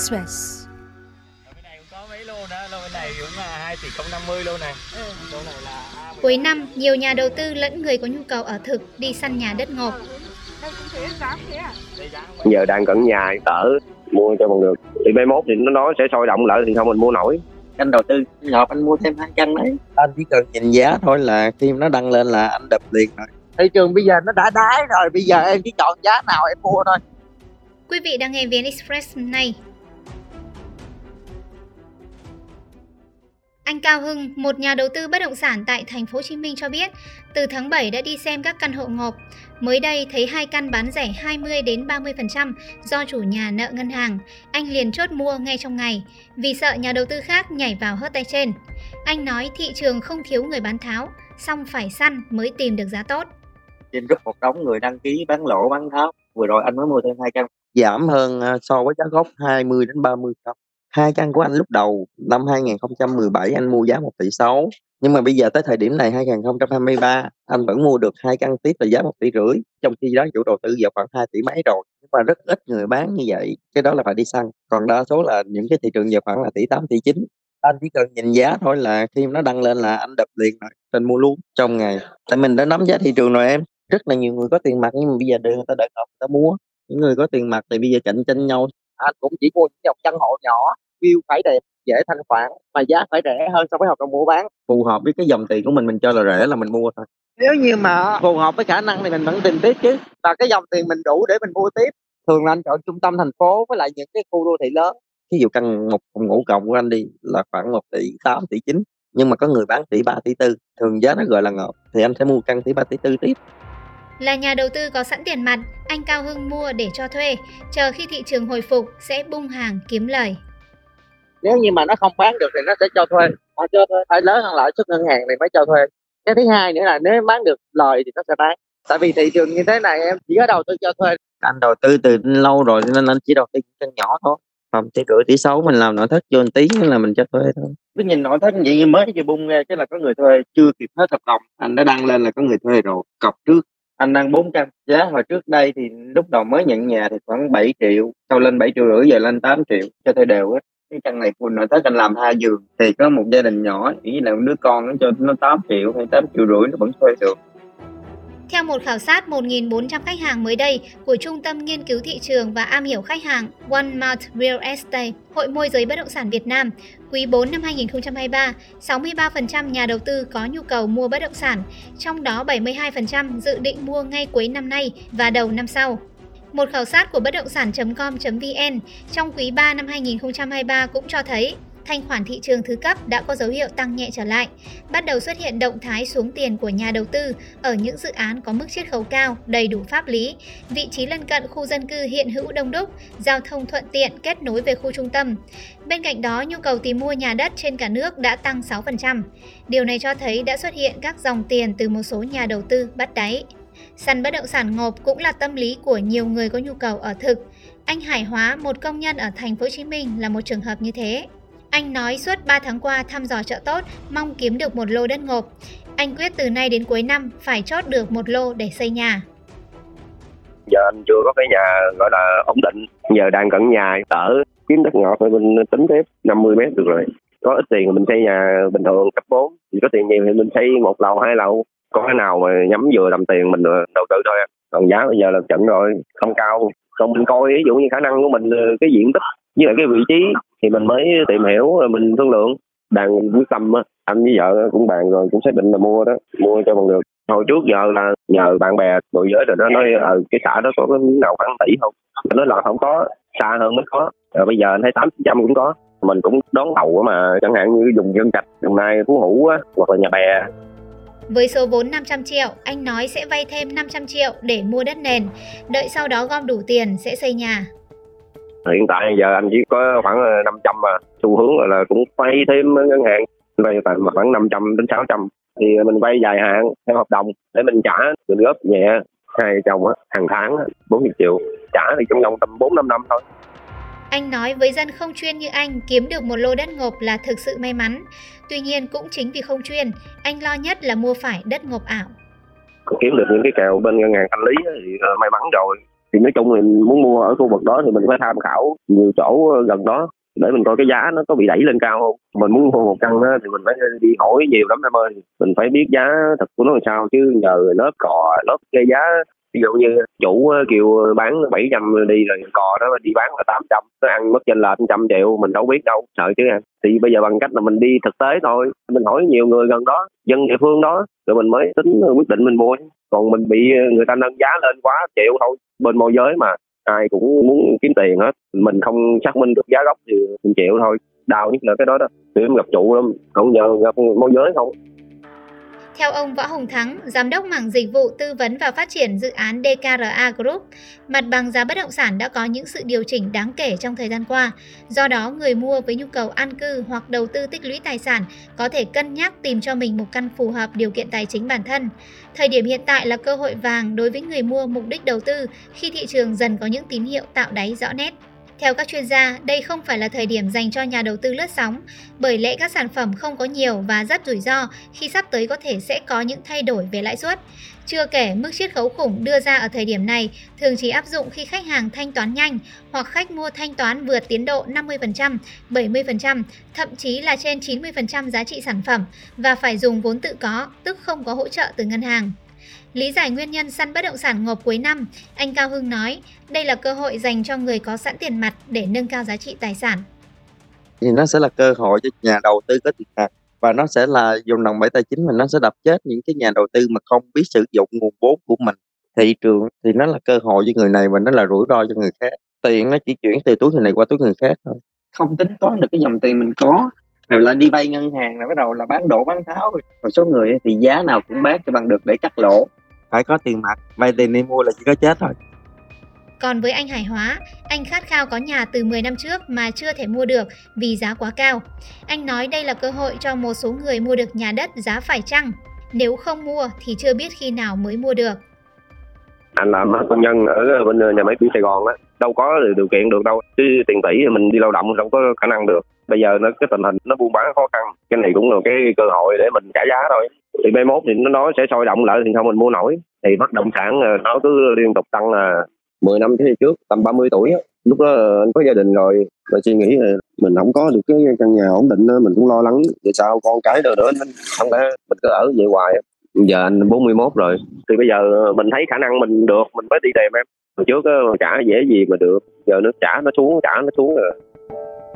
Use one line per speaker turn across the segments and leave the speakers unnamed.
Express.
Bên này cũng có mấy lô nữa, lô bên này cũng là 2 tỷ 050 lô này. Lô này là A17.
Cuối năm, nhiều nhà đầu tư lẫn người có nhu cầu ở thực đi săn nhà đất ngộp.
Giờ đang cận nhà tở mua cho bằng được thì mai mốt thì nó nói sẽ sôi động lại thì không mình mua nổi
anh đầu tư hợp anh mua thêm hai căn đấy anh chỉ cần nhìn giá thôi là khi nó đăng lên là anh đập liền rồi thị trường bây giờ nó đã đái rồi bây giờ em chỉ chọn giá nào em mua thôi
Quý vị đang nghe VN Express này. Anh Cao Hưng, một nhà đầu tư bất động sản tại thành phố Hồ Chí Minh cho biết, từ tháng 7 đã đi xem các căn hộ ngộp. Mới đây thấy hai căn bán rẻ 20 đến 30% do chủ nhà nợ ngân hàng. Anh liền chốt mua ngay trong ngày vì sợ nhà đầu tư khác nhảy vào hớt tay trên. Anh nói thị trường không thiếu người bán tháo, song phải săn mới tìm được giá tốt.
trên group một đống người đăng ký bán lỗ bán tháo vừa rồi anh mới mua thêm hai căn giảm hơn à, so với giá gốc 20 đến 30 trăm hai căn của anh lúc đầu năm 2017 anh mua giá 1 tỷ 6 nhưng mà bây giờ tới thời điểm này 2023 anh vẫn mua được hai căn tiếp là giá 1 tỷ rưỡi, trong khi đó chủ đầu tư vào khoảng 2 tỷ mấy rồi, nhưng mà rất ít người bán như vậy, cái đó là phải đi săn. Còn đa số là những cái thị trường vào khoảng là tỷ 8 tỷ 9 anh chỉ cần nhìn giá thôi là khi nó đăng lên là anh đập liền rồi anh mua luôn trong ngày. Tại mình đã nắm giá thị trường rồi em, rất là nhiều người có tiền mặt nhưng mà bây giờ đợi người ta đợi ngọc người ta mua. Những người có tiền mặt thì bây giờ cạnh tranh nhau anh cũng chỉ mua những dòng căn hộ nhỏ view phải đẹp dễ thanh khoản mà giá phải rẻ hơn so với hợp đồng mua bán. Phù hợp với cái dòng tiền của mình mình cho là rẻ là mình mua thôi. Nếu như mà phù hợp với khả năng thì mình vẫn tìm tiếp chứ. Và cái dòng tiền mình đủ để mình mua tiếp. Thường là anh chọn trung tâm thành phố với lại những cái khu đô thị lớn. Ví dụ căn một phòng ngủ cộng của anh đi là khoảng 1 tỷ 8 tỷ 9 nhưng mà có người bán tỷ 3 tỷ 4 thường giá nó gọi là ngợp thì anh sẽ mua căn tỷ 3 tỷ 4 tiếp
Là nhà đầu tư có sẵn tiền mặt, anh Cao Hưng mua để cho thuê, chờ khi thị trường hồi phục sẽ bung hàng kiếm lời.
nếu như mà nó không bán được thì nó sẽ cho thuê. Mà cho thuê phải lớn hơn lãi suất ngân hàng thì mới cho thuê. Cái thứ hai nữa là nếu bán được lời thì nó sẽ bán. Tại vì thị trường như thế này em chỉ có đầu tư cho thuê. Anh đầu tư từ lâu rồi cho nên anh chỉ đầu tư những căn nhỏ thôi. Không tỷ rưỡi tỷ sáu mình làm nội thất vô một tí là mình cho thuê thôi. Cứ nhìn nội thất như vậy mới vừa bung ra cái là có người thuê chưa kịp hết hợp đồng. Anh đã đăng lên là có người thuê rồi cọc trước anh đang 4 căn giá. Hồi trước đây thì lúc đầu mới nhận nhà thì khoảng 7 triệu. Sau lên 7 triệu rưỡi, giờ lên 8 triệu. Cho thuê đều hết. Cái căn này full nội thất anh làm hai giường. Thì có một gia đình nhỏ chỉ là một đứa con nó cho nó 8 triệu hay 8 triệu rưỡi nó vẫn thuê được.
Theo một khảo sát 1.400 khách hàng mới đây của Trung tâm Nghiên cứu Thị trường và Am hiểu khách hàng One Mount Real Estate, Hội môi giới bất động sản Việt Nam, quý 4 năm 2023, 63% nhà đầu tư có nhu cầu mua bất động sản, trong đó 72% dự định mua ngay cuối năm nay và đầu năm sau. Một khảo sát của bất động sản.com.vn trong quý 3 năm 2023 cũng cho thấy thanh khoản thị trường thứ cấp đã có dấu hiệu tăng nhẹ trở lại, bắt đầu xuất hiện động thái xuống tiền của nhà đầu tư ở những dự án có mức chiết khấu cao, đầy đủ pháp lý, vị trí lân cận khu dân cư hiện hữu đông đúc, giao thông thuận tiện kết nối về khu trung tâm. Bên cạnh đó, nhu cầu tìm mua nhà đất trên cả nước đã tăng 6%. Điều này cho thấy đã xuất hiện các dòng tiền từ một số nhà đầu tư bắt đáy. sàn bất động sản ngộp cũng là tâm lý của nhiều người có nhu cầu ở thực. Anh Hải Hóa, một công nhân ở thành phố Hồ Chí Minh là một trường hợp như thế. Anh nói suốt 3 tháng qua thăm dò chợ tốt, mong kiếm được một lô đất ngộp. Anh quyết từ nay đến cuối năm phải chốt được một lô để xây nhà.
giờ anh chưa có cái nhà gọi là ổn định. Giờ đang cận nhà ở kiếm đất ngọt thì mình tính tiếp 50 mét được rồi. Có ít tiền mình xây nhà bình thường cấp 4 thì có tiền nhiều thì mình xây một lầu hai lầu. Có cái nào mà nhắm vừa làm tiền mình đầu tư thôi à. còn giá bây giờ là chậm rồi không cao. Còn mình coi ví dụ như khả năng của mình cái diện tích với lại cái vị trí thì mình mới tìm hiểu rồi mình thương lượng. Đang quyết tâm á anh với vợ cũng bàn rồi cũng xác định là mua đó mua cho bằng được. Hồi trước giờ là nhờ bạn bè môi giới rồi nó nói ờ cái xã đó có cái miếng nào khoảng tỷ không? Nó nói là không có xa hơn mới có. Rồi bây giờ anh thấy tám trăm cũng có. Mình cũng đón đầu mà chẳng hạn như dùng dân trạch đồng nai phú hữu á hoặc là nhà bè.
Với số vốn 500 triệu, anh nói sẽ vay thêm 500 triệu để mua đất nền, đợi sau đó gom đủ tiền sẽ xây nhà
hiện tại giờ anh chỉ có khoảng ờ, 500 mà. Xu hướng là, là cũng vay thêm ngân hàng. Vay tầm khoảng 500 đến 600 thì mình vay dài hạn theo hợp đồng để mình trả mình góp nhẹ. Hai chồng á hàng tháng á, 40 triệu. Trả thì trong vòng tầm 4 5 năm thôi.
Anh nói với dân không chuyên như anh kiếm được một lô đất ngộp là thực sự may mắn. Tuy nhiên cũng chính vì không chuyên, anh lo nhất là mua phải đất ngộp ảo.
kiếm được những cái kèo bên ngân hàng thanh lý thì ờ, may mắn rồi thì nói chung mình muốn mua ở khu vực đó thì mình phải tham khảo nhiều chỗ gần đó để mình coi cái giá nó có bị đẩy lên cao không. Mình muốn mua một căn đó, thì mình phải đi hỏi nhiều lắm em ơi. Mình phải biết giá thật của nó làm sao chứ nhờ lớp cò lớp cái giá ví dụ như chủ ờ, kêu ờ, bán 700 đi rồi cò đó, đi bán là 800 nó ăn mất trên là trăm triệu, mình đâu biết đâu, sợ chứ anh thì bây giờ bằng cách là mình đi thực tế thôi, mình hỏi nhiều người gần đó, dân địa phương đó rồi mình mới tính ờ, quyết định mình mua còn mình bị người ta nâng giá lên quá chịu thôi, bên môi giới mà, ai cũng muốn kiếm tiền hết, mình không xác minh được giá gốc thì mình chịu thôi. Đau nhất là cái đó đó Nếu em gặp chủ lắm, không nhờ gặp môi giới không
theo ông Võ Hồng Thắng, Giám đốc mảng dịch vụ tư vấn và phát triển dự án DKRA Group, mặt bằng giá bất động sản đã có những sự điều chỉnh đáng kể trong thời gian qua. Do đó, người mua với nhu cầu an cư hoặc đầu tư tích lũy tài sản có thể cân nhắc tìm cho mình một căn phù hợp điều kiện tài chính bản thân. Thời điểm hiện tại là cơ hội vàng đối với người mua mục đích đầu tư khi thị trường dần có những tín hiệu tạo đáy rõ nét. Theo các chuyên gia, đây không phải là thời điểm dành cho nhà đầu tư lướt sóng, bởi lẽ các sản phẩm không có nhiều và rất rủi ro khi sắp tới có thể sẽ có những thay đổi về lãi suất. Chưa kể mức chiết khấu khủng đưa ra ở thời điểm này thường chỉ áp dụng khi khách hàng thanh toán nhanh hoặc khách mua thanh toán vượt tiến độ 50%, 70%, thậm chí là trên 90% giá trị sản phẩm và phải dùng vốn tự có, tức không có hỗ trợ từ ngân hàng. Lý giải nguyên nhân săn bất động sản ngộp cuối năm, anh Cao Hưng nói đây là cơ hội dành cho người có sẵn tiền mặt để nâng cao giá trị tài sản.
Thì nó sẽ là cơ hội cho nhà đầu tư có tiền mặt và nó sẽ là dùng đồng bảy tài chính mình nó sẽ đập chết những cái nhà đầu tư mà không biết sử dụng nguồn vốn của mình. Thị trường thì nó là cơ hội cho người này và nó là rủi ro cho người khác. Tiền nó chỉ chuyển từ túi người này qua túi người khác thôi. Không tính toán được cái dòng tiền mình có. Rồi là đi vay ngân hàng là bắt đầu là bán đổ bán tháo rồi số người thì giá nào cũng bán cho bằng được để cắt lỗ phải có tiền mặt vay tiền đi mua là chỉ có chết thôi
còn với anh Hải Hóa, anh khát khao có nhà từ 10 năm trước mà chưa thể mua được vì giá quá cao. Anh nói đây là cơ hội cho một số người mua được nhà đất giá phải chăng. Nếu không mua thì chưa biết khi nào mới mua được.
Anh làm công nhân ở bên nhà máy pin Sài Gòn á, đâu có điều kiện được đâu. Chứ tiền tỷ mình đi lao động đâu có khả năng được. Bây giờ nó cái tình hình nó buôn bán khó khăn. Cái này cũng là cái cơ hội để mình trả giá thôi thì mai mốt thì nó nói sẽ sôi động lại thì không mình mua nổi. Thì bất động sản ờ, nó cứ liên tục tăng là 10 năm thế trước, tầm 30 tuổi lúc đó ờ, anh có gia đình rồi, mà suy nghĩ là mình không có được cái căn nhà ổn định mình cũng lo lắng. Vì sao con cái đâu nữa không lẽ mình cứ ở vậy hoài giờ anh 41 rồi. Thì bây giờ ờ, mình thấy khả năng mình được, mình mới đi tìm em. Hồi trước trả dễ gì mà được. Giờ nó trả, nó xuống, trả, nó xuống rồi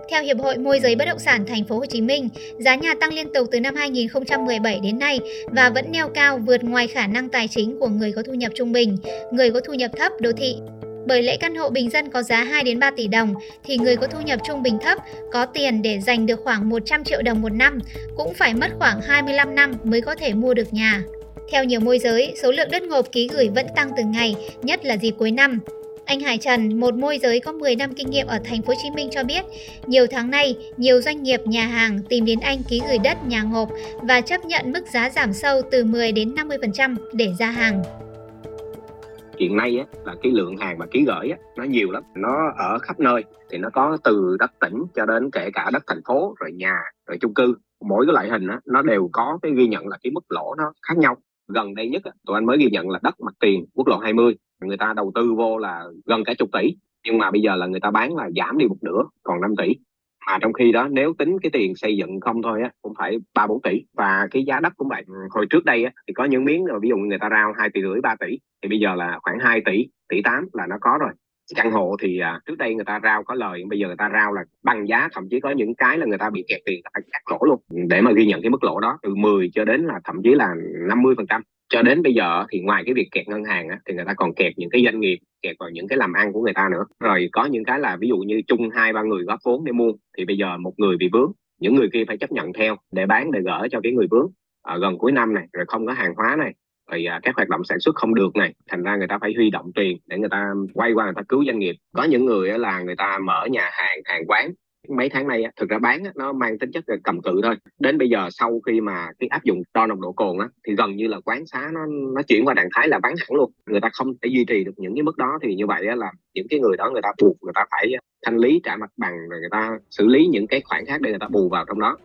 theo Hiệp hội Môi giới Bất động sản Thành phố Hồ Chí Minh, giá nhà tăng liên tục từ năm 2017 đến nay và vẫn neo cao vượt ngoài khả năng tài chính của người có thu nhập trung bình, người có thu nhập thấp đô thị. Bởi lẽ căn hộ bình dân có giá 2 đến 3 tỷ đồng thì người có thu nhập trung bình thấp có tiền để dành được khoảng 100 triệu đồng một năm cũng phải mất khoảng 25 năm mới có thể mua được nhà. Theo nhiều môi giới, số lượng đất ngộp ký gửi vẫn tăng từng ngày, nhất là dịp cuối năm. Anh Hải Trần, một môi giới có 10 năm kinh nghiệm ở thành phố Hồ Chí Minh cho biết, nhiều tháng nay, nhiều doanh nghiệp nhà hàng tìm đến anh ký gửi đất nhà ngộp và chấp nhận mức giá giảm sâu từ 10 đến 50% để ra hàng.
Hiện nay á, là cái lượng hàng mà ký gửi á, nó nhiều lắm. Nó ở khắp nơi thì nó có từ đất tỉnh cho đến kể cả đất thành phố rồi nhà rồi chung cư. Mỗi cái loại hình á, nó đều có cái ghi nhận là cái mức lỗ nó khác nhau gần đây nhất tụi anh mới ghi nhận là đất mặt tiền quốc lộ 20 người ta đầu tư vô là gần cả chục tỷ nhưng mà bây giờ là người ta bán là giảm đi một nửa còn 5 tỷ. Mà trong khi đó nếu tính cái tiền xây dựng không thôi á cũng phải ba bốn tỷ. Và cái giá đất cũng vậy. Hồi trước đây á, thì có những miếng ví dụ người ta rao hai tỷ rưỡi ba tỷ. Thì bây giờ là khoảng 2 tỷ tỷ tám là nó có rồi căn hộ thì à, trước đây người ta rao có lời bây giờ người ta rao là bằng giá thậm chí có những cái là người ta bị kẹt tiền phải cắt lỗ luôn. Để mà ghi nhận cái mức lỗ đó từ 10 cho đến là thậm chí là 50 phần trăm. Cho đến bây giờ thì ngoài cái việc kẹt ngân hàng á, thì người ta còn kẹt những cái doanh nghiệp kẹt vào những cái làm ăn của người ta nữa. Rồi có những cái là ví dụ như chung hai ba người góp vốn để mua thì bây giờ một người bị vướng những người kia phải chấp nhận theo để bán để gỡ cho cái người vướng ở gần cuối năm này rồi không có hàng hóa này rồi à, các hoạt động sản xuất không được này thành ra người ta phải huy động tiền để người ta quay qua người ta cứu doanh nghiệp. Có những người là người ta mở nhà hàng hàng quán. Mấy tháng nay thực ra bán nó mang tính chất là cầm cự thôi. Đến bây giờ sau khi mà cái áp dụng đo nồng độ cồn á thì gần như là quán xá nó nó chuyển qua trạng thái là bán hẳn luôn. Người ta không thể duy trì được những cái mức đó thì như vậy là những cái người đó người ta buộc người ta phải thanh lý trả mặt bằng rồi người ta xử lý những cái khoản khác để người ta bù vào trong đó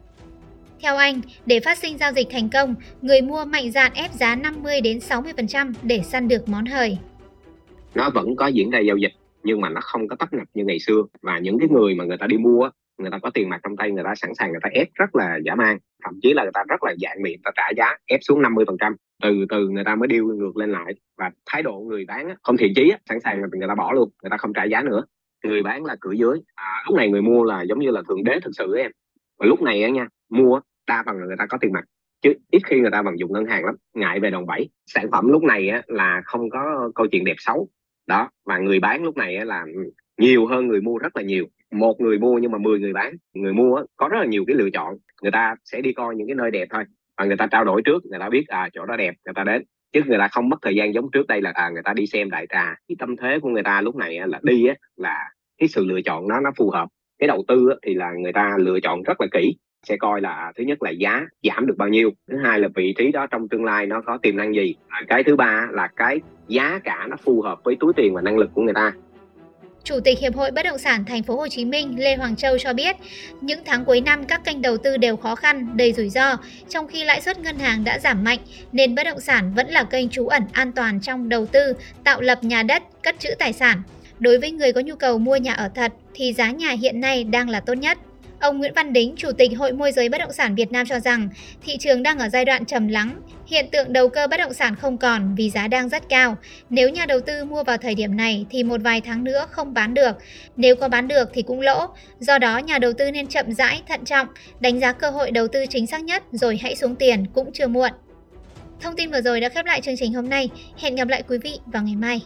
theo anh, để phát sinh giao dịch thành công, người mua mạnh dạn ép giá 50 đến 60% để săn được món hời.
nó vẫn có diễn ra giao dịch nhưng mà nó không có tấp nập như ngày xưa. Và những cái người mà người ta đi mua người ta có tiền mặt trong tay người ta sẵn sàng người ta ép rất là giả man. Thậm chí là người ta rất là dạng miệng ta trả giá ép xuống 50 phần trăm. Từ từ người ta mới điêu ngược lên lại. Và thái độ người bán không thiện chí sẵn sàng người ta bỏ luôn người ta không trả giá nữa. Người bán là cửa dưới à, lúc này người mua là giống như là thượng đế thực sự em. Và lúc này á nha mua đa phần là người ta có tiền mặt. Chứ ít khi người ta vận dụng ngân hàng lắm ngại về đòn bẩy. Sản phẩm lúc này á, là không có câu chuyện đẹp xấu. Đó và người bán lúc này á, là nhiều hơn người mua rất là nhiều. Một người mua nhưng mà 10 người bán. Người mua á, có rất là nhiều cái lựa chọn. Người ta sẽ đi coi những cái nơi đẹp thôi. Và người ta trao đổi trước người ta biết à chỗ đó đẹp người ta đến. Chứ người ta không mất thời gian giống trước đây là à, người ta đi xem đại trà. Cái tâm thế của người ta lúc này á là đi á, là cái sự lựa chọn nó nó phù hợp. Cái đầu tư á, thì là người ta lựa chọn rất là kỹ sẽ coi là à, thứ nhất là giá giảm được bao nhiêu thứ hai là vị trí đó trong tương lai nó có tiềm năng gì cái thứ ba là cái giá cả nó phù hợp với túi tiền và năng lực của người ta
Chủ tịch Hiệp hội Bất động sản Thành phố Hồ Chí Minh Lê Hoàng Châu cho biết, những tháng cuối năm các kênh đầu tư đều khó khăn, đầy rủi ro, trong khi lãi suất ngân hàng đã giảm mạnh nên bất động sản vẫn là kênh trú ẩn an toàn trong đầu tư, tạo lập nhà đất, cất trữ tài sản. Đối với người có nhu cầu mua nhà ở thật thì giá nhà hiện nay đang là tốt nhất. Ông Nguyễn Văn Đính, Chủ tịch Hội môi giới bất động sản Việt Nam cho rằng thị trường đang ở giai đoạn trầm lắng, hiện tượng đầu cơ bất động sản không còn vì giá đang rất cao. Nếu nhà đầu tư mua vào thời điểm này thì một vài tháng nữa không bán được, nếu có bán được thì cũng lỗ. Do đó nhà đầu tư nên chậm rãi, thận trọng, đánh giá cơ hội đầu tư chính xác nhất rồi hãy xuống tiền cũng chưa muộn. Thông tin vừa rồi đã khép lại chương trình hôm nay. Hẹn gặp lại quý vị vào ngày mai.